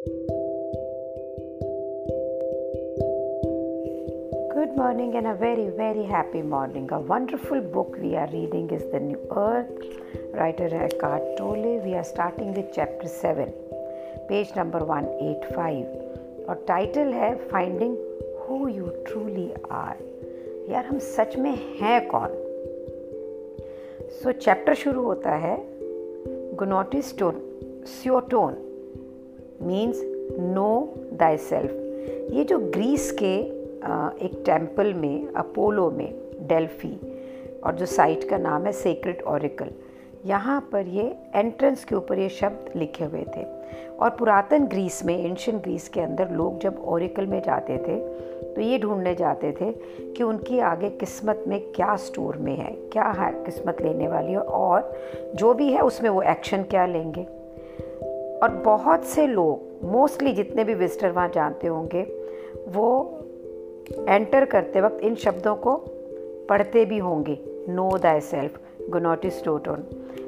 Good morning and a very, very happy morning. A wonderful book we are reading is The New Earth. Writer Eckhart Tolle. We are starting with chapter 7, page number 185. और title है finding who you truly are यार हम सच में हैं कौन सो so, chapter शुरू होता है गुनोटिस्टोन स्योटोन मीन्स नो दाई सेल्फ ये जो ग्रीस के एक टेंपल में अपोलो में डेल्फी और जो साइट का नाम है सेक्रेट ओरिकल यहाँ पर ये एंट्रेंस के ऊपर ये शब्द लिखे हुए थे। और पुरातन ग्रीस में एंशियन ग्रीस के अंदर लोग जब ओरिकल में जाते थे तो ये ढूँढने जाते थे कि उनकी आगे किस्मत में क्या स्टोर में है, क्या है किस्मत लेने वाली है, और जो भी है उसमें वो एक्शन क्या लेंगे। और बहुत से लोग मोस्टली जितने भी विजिटर वहाँ जानते होंगे, वो एंटर करते वक्त इन शब्दों को पढ़ते भी होंगे। नो दाई सेल्फ गुनोटिस टोटोन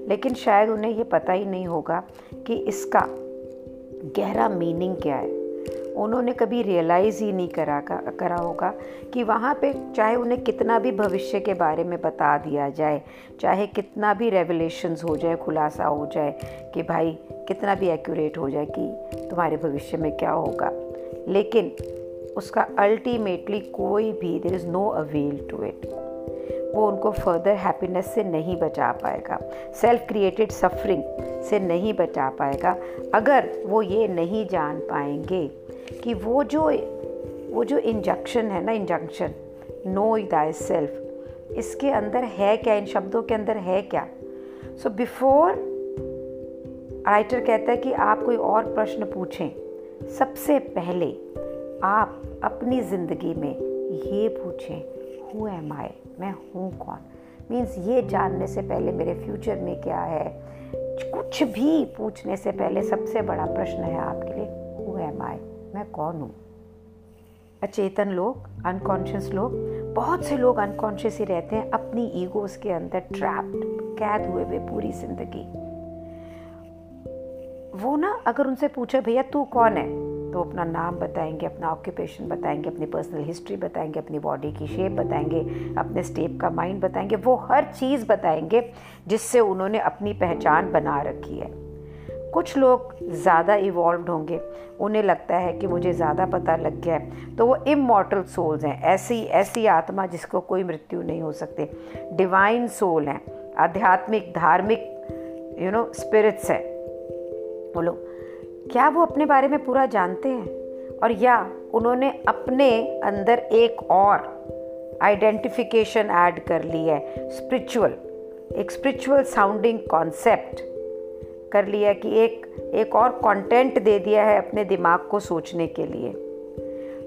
लेकिन शायद उन्हें ये पता ही नहीं होगा कि इसका गहरा मीनिंग क्या है। उन्होंने कभी रियलाइज़ ही नहीं करा करा होगा कि वहाँ पे चाहे उन्हें कितना भी भविष्य के बारे में बता दिया जाए, चाहे कितना भी रेवलेशंस हो जाए, खुलासा हो जाए कि भाई कितना भी एक्यूरेट हो जाए कि तुम्हारे भविष्य में क्या होगा। लेकिन उसका अल्टीमेटली कोई भी there is no avail to it वो उनको फर्दर हैप्पीनेस से नहीं बचा पाएगा। सेल्फ क्रिएटेड सफरिंग से नहीं बचा पाएगा। अगर वो ये नहीं जान पाएँगे कि वो जो वो जो इंजक्शन है ना इंजंक्शन नो दाई सेल्फ इसके अंदर है क्या? इन शब्दों के अंदर है क्या? सो बिफोर राइटर कहता है कि आप कोई और प्रश्न पूछें। सबसे पहले आप अपनी ज़िंदगी में ये पूछें हु एम आई मैं हूँ कौन? मीन्स ये जानने से पहले मेरे फ्यूचर में क्या है? कुछ भी पूछने से पहले सबसे बड़ा प्रश्न है आपके लिए हु एम आई मैं कौन हूँ? अचेतन लोग अनकॉन्शियस लोग, बहुत से लोग अनकॉन्शियस ही रहते हैं, अपनी ईगोस के अंदर ट्रैप्ड कैद हुए हुए पूरी ज़िंदगी। वो ना अगर उनसे पूछे, भैया, तू कौन है? तो अपना नाम बताएँगे, अपना ऑक्यूपेशन बताएँगे, अपनी पर्सनल हिस्ट्री बताएँगे, अपनी बॉडी की शेप बताएँगे, अपने स्टेप का माइंड बताएँगे, वो हर चीज़ बताएँगे जिससे उन्होंने अपनी पहचान बना रखी है। कुछ लोग ज़्यादा इवॉल्व होंगे, उन्हें लगता है कि मुझे ज़्यादा पता लग गया है। तो वो इमोटल सोल्स हैं, ऐसी ऐसी आत्मा जिसको कोई मृत्यु नहीं हो सकती। डिवाइन सोल हैं, आध्यात्मिक, धार्मिक यू नो स्पिरिट्स हैं। बोलो, क्या वो अपने बारे में पूरा जानते हैं? और या उन्होंने अपने अंदर एक और आइडेंटिफिकेशन ऐड कर ली है स्पिरिचुअल एक स्पिरिचुअल साउंडिंग कॉन्सेप्ट कर लिया कि एक एक और कंटेंट दे दिया है अपने दिमाग को सोचने के लिए।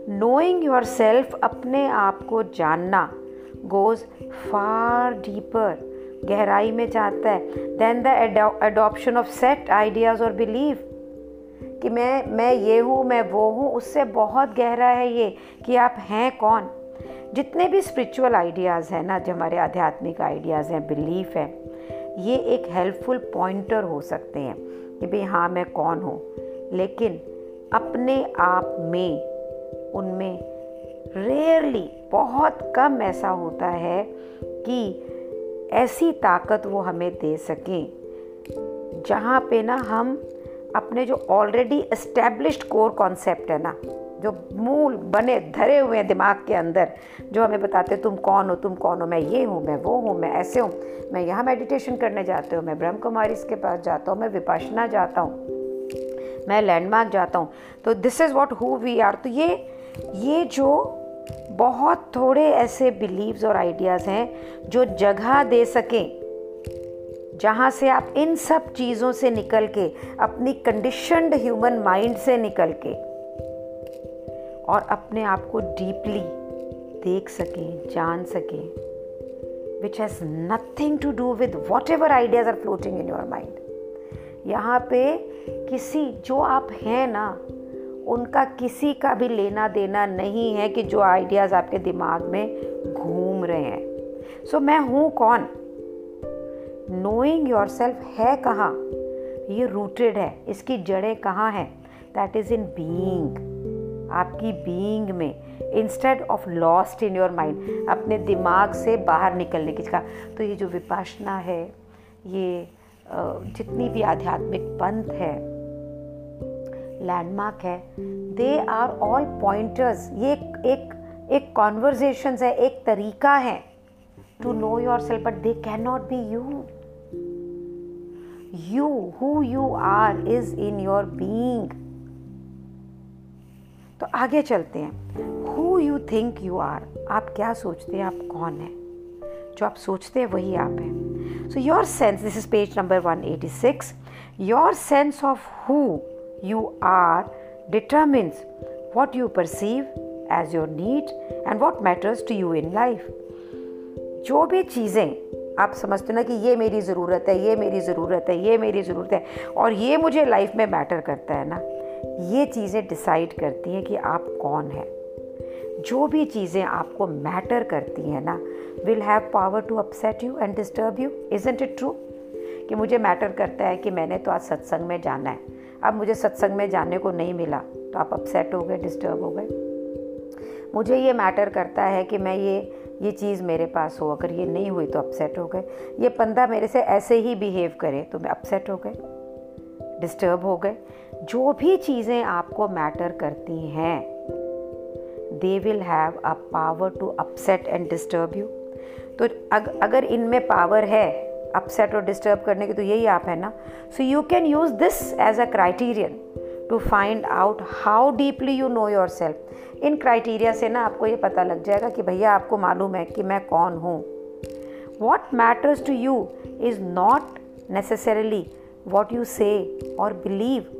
नोइंग योर सेल्फ अपने आप को जानना गोज फार डीपर गहराई में जाता है। Then the adoption of set ideas और बिलीव कि मैं मैं ये हूँ, मैं वो हूँ, उससे बहुत गहरा है ये कि आप हैं कौन? जितने भी स्पिरिचुअल आइडियाज़ हैं ना, जो हमारे आध्यात्मिक आइडियाज़ हैं बिलीफ है ये एक हेल्पफुल पॉइंटर हो सकते हैं कि भाई हाँ मैं कौन हूँ। लेकिन अपने आप में, उनमें रेयरली बहुत कम ऐसा होता है कि ऐसी ताकत वो हमें दे सकें, जहाँ पे ना हम अपने जो ऑलरेडी इस्टेब्लिश्ड कोर कॉन्सेप्ट है ना जो मूल बने, धरे हुए हैं दिमाग के अंदर, जो हमें बताते तुम कौन हो? तुम कौन हो? मैं ये हूँ, मैं वो हूँ, मैं ऐसे हूँ, मैं यहाँ मेडिटेशन करने जाते हूँ, मैं ब्रह्म कुमारी के पास जाता हूँ, मैं विपाशना जाता हूँ, मैं लैंडमार्क जाता हूँ। तो this is what who we are तो ये ये जो बहुत थोड़े ऐसे बिलीव्स और आइडियाज़ हैं, जो जगह दे सकें, जहाँ से आप इन सब चीज़ों से निकल के, अपनी कंडीशनड ह्यूमन माइंड से निकल के और अपने आप को डीपली देख सकें जान सकें which has nothing to do with whatever ideas are floating in your mind यहाँ पे किसी जो आप हैं ना उनका किसी का भी लेना देना नहीं है कि जो आइडियाज़ आपके दिमाग में घूम रहे हैं। सो so, मैं हूँ कौन? नोइंग योर सेल्फ है कहाँ? ये रूटेड है। इसकी जड़ें कहाँ हैं? दैट इज़ इन बीइंग आपकी बीइंग में instead of lost in your mind अपने दिमाग से बाहर निकलने की का तो ये जो विपाशना है, ये जितनी भी आध्यात्मिक पंथ है लैंडमार्क है दे आर ऑल पॉइंटर्स ये एक एक एक कॉन्वर्जेशन है, एक तरीका है to know yourself but they cannot be you you who you are is in your being तो आगे चलते हैं। Who you think you are आप क्या सोचते हैं? आप कौन है? जो आप सोचते हैं, वही आप हैं। So your sense this is page number 186 your sense of who you are determines what you perceive as your need and what matters to you in life जो भी चीज़ें आप समझते हो ना कि ये मेरी ज़रूरत है, ये मेरी ज़रूरत है, ये मेरी ज़रूरत है, और ये मुझे लाइफ में मैटर करता है ना। ये चीज़ें डिसाइड करती हैं कि आप कौन हैं। जो भी चीज़ें आपको मैटर करती हैं ना will have power to upset you and disturb you isn't it true कि मुझे मैटर करता है कि मैंने तो आज सत्संग में जाना है। अब मुझे सत्संग में जाने को नहीं मिला तो आप अपसेट हो गए डिस्टर्ब हो गए। मुझे ये मैटर करता है कि मैं ये ये चीज़ मेरे पास हो, अगर ये नहीं हुई तो अपसेट हो गए। ये पंदा मेरे से ऐसे ही बिहेव करे तो मैं अपसेट हो गए। डिस्टर्ब हो गए। जो भी चीज़ें आपको मैटर करती हैं they will have a power to upset and disturb you तो अग, अगर इनमें पावर है अपसेट और डिस्टर्ब करने की तो यही आप है ना। So you can use this as a criterion to find out how deeply you know yourself in criteria से ना आपको ये पता लग जाएगा कि भैया आपको मालूम है कि मैं कौन हूँ। What matters to you is not necessarily what you say और बिलीव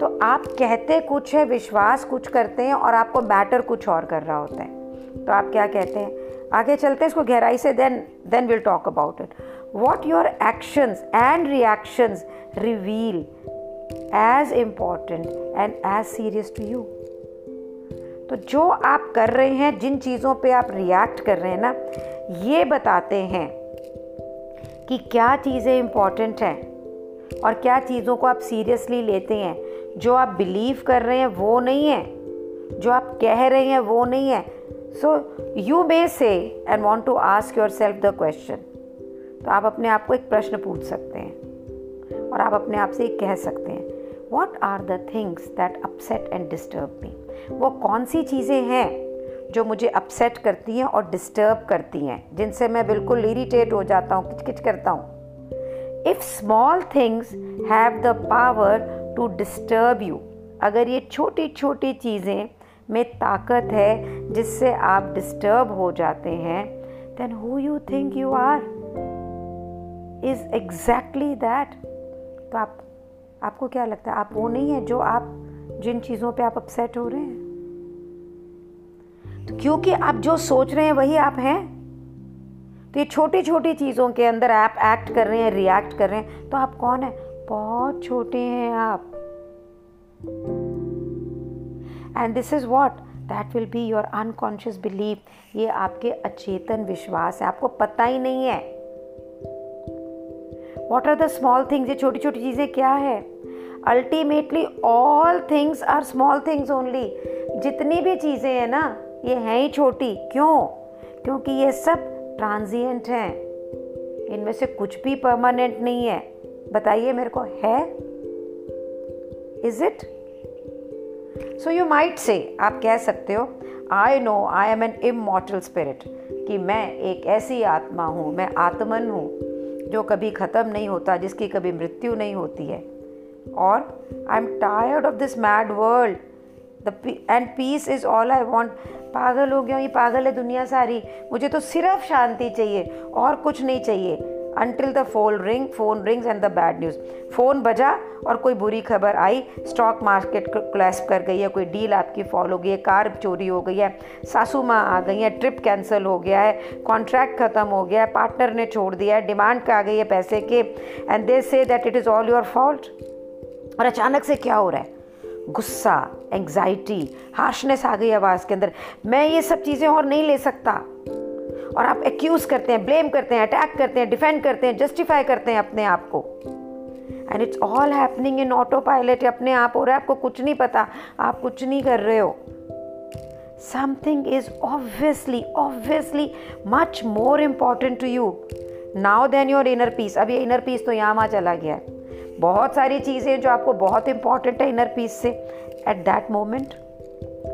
तो आप कहते कुछ है, विश्वास कुछ करते हैं और आपको मैटर कुछ और कर रहा होता है। तो आप क्या कहते हैं? आगे चलते हैं इसको गहराई से then then will talk about it what your actions and reactions reveal as important and as serious to you तो जो आप कर रहे हैं, जिन चीज़ों पे आप रिएक्ट कर रहे हैं ना, ये बताते हैं कि क्या चीज़ें इंपॉर्टेंट हैं। और क्या चीज़ों को आप सीरियसली लेते हैं? जो आप बिलीव कर रहे हैं, वो नहीं है। जो आप कह रहे हैं, वो नहीं है। So you may say and want to ask yourself the question तो आप अपने आप को एक प्रश्न पूछ सकते हैं। और आप अपने आप से एक कह सकते हैं। What are the things that upset and disturb me वो कौन सी चीज़ें हैं जो मुझे अपसेट करती हैं और डिस्टर्ब करती हैं? जिनसे मैं बिल्कुल इरीटेट हो जाता हूँ किच किच करता हूँ। If small things have the power to disturb you अगर ये छोटी छोटी चीज़ें में ताकत है जिससे आप डिस्टर्ब हो जाते हैं then who you think you are is exactly that तो आप, आपको क्या लगता है? आप वो नहीं है जो आप, जिन चीज़ों पे आप अपसेट हो रहे हैं? तो क्योंकि आप जो सोच रहे हैं वही आप हैं तो ये छोटी छोटी चीज़ों के अंदर आप एक्ट कर रहे हैं रिएक्ट कर रहे हैं तो आप कौन है? बहुत छोटे हैं आप। And this is what that will be your unconscious believe ये आपके अचेतन विश्वास है। आपको पता ही नहीं है। What are the small things ये छोटी छोटी चीज़ें क्या है? Ultimately all things are small things only जितनी भी चीज़ें हैं ना, ये हैं ही छोटी। क्यों? क्योंकि ये सब ट्रांजिएंट हैं। इनमें से कुछ भी परमानेंट नहीं है। बताइए मेरे को, है? Is it so you might say आप कह सकते हो I know I am an immortal spirit कि मैं एक ऐसी आत्मा हूँ, मैं आत्मन हूँ, जो कभी ख़त्म नहीं होता, जिसकी कभी मृत्यु नहीं होती है। और I am tired of this mad world the end peace is all I want पागल हो गया ये पागल है दुनिया सारी। मुझे तो सिर्फ़ शांति चाहिए, और कुछ नहीं चाहिए। Until the phone ring phone rings and the bad news phone बजा और कोई बुरी खबर आई स्टॉक मार्केट क्लैश कर गई है, कोई डील आपकी फॉल हो गई है, कार चोरी हो गई है, सासू माँ आ गई है ट्रिप कैंसिल हो गया है कॉन्ट्रैक्ट ख़त्म हो गया है पार्टनर ने छोड़ दिया है डिमांड आ गई है पैसे के and they say that it is all your fault और अचानक से क्या हो रहा है? गुस्सा। एंग्जाइटी हार्शनेस आ गई आवाज़ के अंदर। मैं ये सब चीज़ें और नहीं ले सकता। और आप एक्यूज़ करते हैं ब्लेम करते हैं अटैक करते हैं डिफेंड करते हैं जस्टिफाई करते हैं अपने आप को। And it's all happening in autopilot अपने आप हो रहा है, आपको कुछ नहीं पता, आप कुछ नहीं कर रहे हो। Something is obviously obviously much more important to you now than your inner peace अब ये इनर पीस तो यहाँ वहाँ चला गया है। बहुत सारी चीज़ें जो आपको बहुत इंपॉर्टेंट है इनर पीस से। एट दैट मोमेंट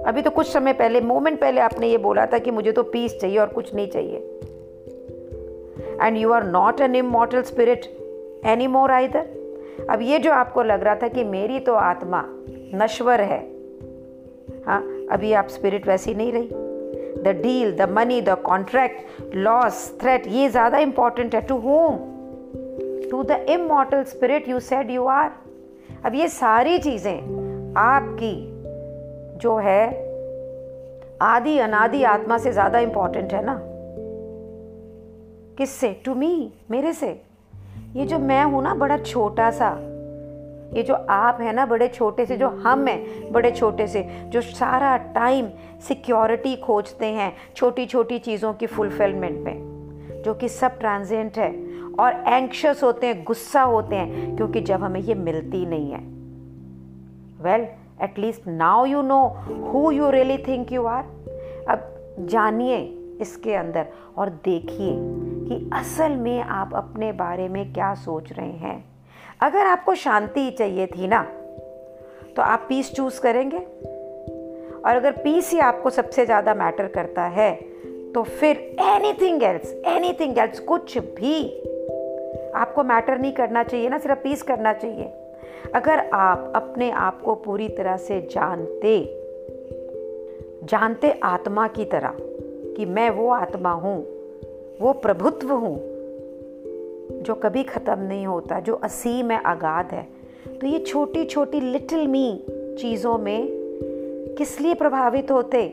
अभी तो कुछ समय पहले मोमेंट पहले आपने ये बोला था कि मुझे तो पीस चाहिए और कुछ नहीं चाहिए। And you are not an immortal spirit anymore either अब ये जो आपको लग रहा था कि मेरी तो आत्मा नश्वर है हाँ अभी आप स्पिरिट वैसी नहीं रही। The deal the money the contract loss threat ये ज़्यादा इंपॉर्टेंट है। To whom to the immortal spirit you said you are अब ये सारी चीज़ें आपकी जो है आदि अनादि आत्मा से ज़्यादा इंपॉर्टेंट है ना? किससे? टू मी मेरे से। ये जो मैं हूँ ना, बड़ा छोटा सा। ये जो आप है ना, बड़े छोटे से, जो हम हैं, बड़े छोटे से, जो सारा टाइम सिक्योरिटी खोजते हैं छोटी छोटी चीज़ों की फुलफिलमेंट में, जो कि सब ट्रांजेंट है। और एंक्शस होते हैं, गुस्सा होते हैं, क्योंकि जब हमें ये मिलती नहीं है। Well at least now you know who you really think you are अब जानिए इसके अंदर और देखिए कि असल में आप अपने बारे में क्या सोच रहे हैं। अगर आपको शांति चाहिए थी ना तो आप पीस चूज़ करेंगे। और अगर पीस ही आपको सबसे ज़्यादा मैटर करता है तो फिर एनीथिंग एल्स एनीथिंग एल्स कुछ भी आपको मैटर नहीं करना चाहिए ना, सिर्फ़ पीस करना चाहिए। अगर आप अपने आप को पूरी तरह से जानते जानते आत्मा की तरह कि मैं वो आत्मा हूँ, वो प्रभुत्व हूँ, जो कभी ख़त्म नहीं होता, जो असीम है आगाध है तो ये छोटी छोटी लिटिल मी चीज़ों में किस लिए प्रभावित होते?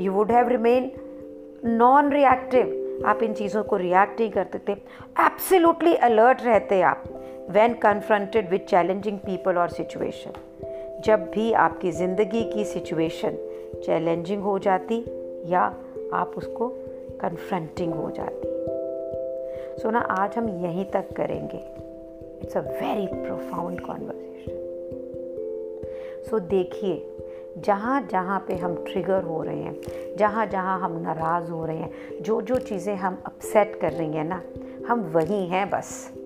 You would have remain non reactive आप इन चीज़ों को रिएक्ट नहीं करते थे एब्सोल्युटली अलर्ट रहते आप। When confronted with challenging people और सिचुएशन जब भी आपकी ज़िंदगी की सिचुएशन चैलेंजिंग हो जाती या आप उसको कन्फ्रंटिंग हो जाती। सो ना, आज हम यहीं तक करेंगे। It's a very profound conversation so देखिए जहाँ जहाँ पे हम ट्रिगर हो रहे हैं जहाँ जहाँ हम नाराज़ हो रहे हैं जो जो चीज़ें हम अपसेट कर रही हैं ना, हम वहीं हैं बस।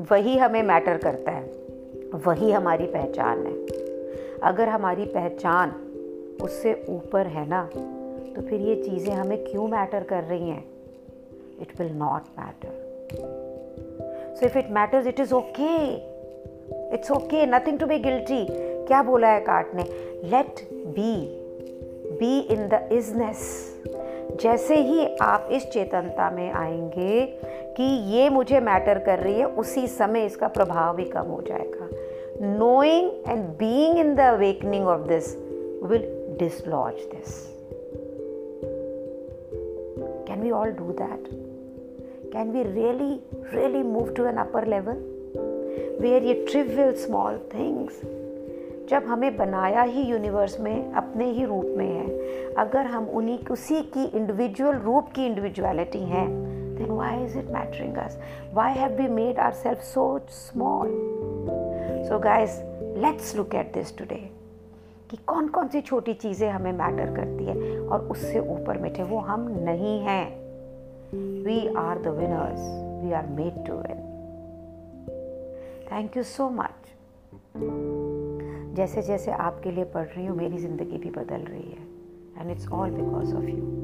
वही हमें मैटर करता है, वही हमारी पहचान है। अगर हमारी पहचान उससे ऊपर है ना तो फिर ये चीज़ें हमें क्यों मैटर कर रही हैं? It will not matter so if it matters it is okay it's okay nothing to be guilty क्या बोला है काट ने? Let be be in the easiness जैसे ही आप इस चेतनता में आएँगे कि ये मुझे मैटर कर रही है, उसी समय इसका प्रभाव भी कम हो जाएगा। Knowing and being in the awakening of this will dislodge this Can we all do that? Can we really really move to an upper level? Where ये trivial स्मॉल things. जब हमें बनाया ही यूनिवर्स में अपने ही रूप में है अगर हम उन्हीं उसी की इंडिविजुअल रूप की इंडिविजुअलिटी हैं then why is it mattering us? Why have we made ourselves so small? So, guys, let's look at this today. कि कौन कौन सी छोटी चीज़ें हमें मैटर करती है और उससे ऊपर मिठे वो हम नहीं हैं we are the winners we are made to win thank you so much जैसे जैसे आपके लिए पढ़ रही हूँ, मेरी ज़िंदगी भी बदल रही है। And it's all because of you